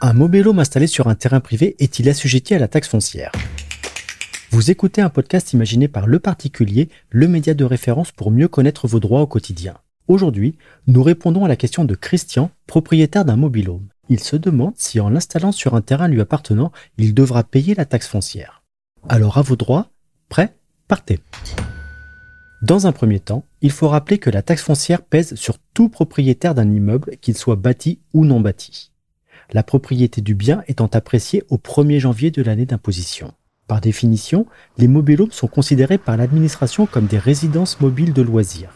Un mobilhome installé sur un terrain privé est-il assujetti à la taxe foncière? Vous écoutez un podcast imaginé par Le Particulier, le média de référence pour mieux connaître vos droits au quotidien. Aujourd'hui, nous répondons à la question de Christian, propriétaire d'un mobilhome. Il se demande si en l'installant sur un terrain lui appartenant, il devra payer la taxe foncière. Alors à vos droits, prêt Partez Dans un premier temps, il faut rappeler que la taxe foncière pèse sur tout propriétaire d'un immeuble, qu'il soit bâti ou non bâti la propriété du bien étant appréciée au 1er janvier de l'année d'imposition. Par définition, les mobilhomes sont considérés par l'administration comme des résidences mobiles de loisirs.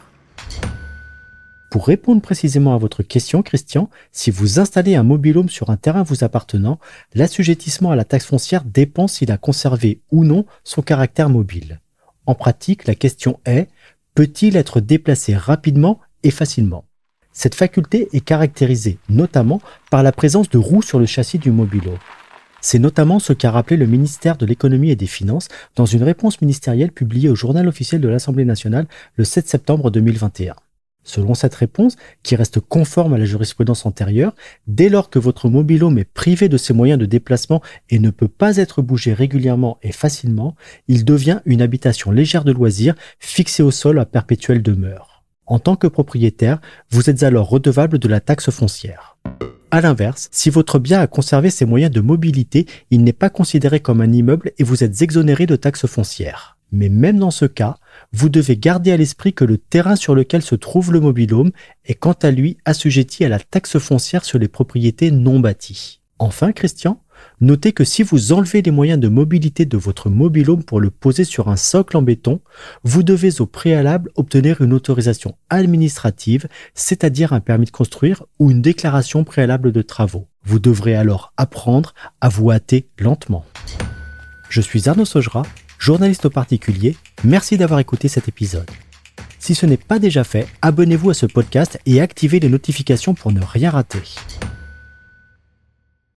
Pour répondre précisément à votre question, Christian, si vous installez un mobilhome sur un terrain vous appartenant, l'assujettissement à la taxe foncière dépend s'il a conservé ou non son caractère mobile. En pratique, la question est, peut-il être déplacé rapidement et facilement? Cette faculté est caractérisée notamment par la présence de roues sur le châssis du mobilo. C'est notamment ce qu'a rappelé le ministère de l'économie et des finances dans une réponse ministérielle publiée au journal officiel de l'Assemblée nationale le 7 septembre 2021. Selon cette réponse, qui reste conforme à la jurisprudence antérieure, dès lors que votre mobilhome est privé de ses moyens de déplacement et ne peut pas être bougé régulièrement et facilement, il devient une habitation légère de loisirs fixée au sol à perpétuelle demeure. En tant que propriétaire, vous êtes alors redevable de la taxe foncière. A l'inverse, si votre bien a conservé ses moyens de mobilité, il n'est pas considéré comme un immeuble et vous êtes exonéré de taxe foncière. Mais même dans ce cas, vous devez garder à l'esprit que le terrain sur lequel se trouve le mobilhome est quant à lui assujetti à la taxe foncière sur les propriétés non bâties. Enfin, Christian, Notez que si vous enlevez les moyens de mobilité de votre mobilhome pour le poser sur un socle en béton, vous devez au préalable obtenir une autorisation administrative, c'est-à-dire un permis de construire ou une déclaration préalable de travaux. Vous devrez alors apprendre à vous hâter lentement. Je suis Arnaud Sogera, journaliste au particulier. Merci d'avoir écouté cet épisode. Si ce n'est pas déjà fait, abonnez-vous à ce podcast et activez les notifications pour ne rien rater.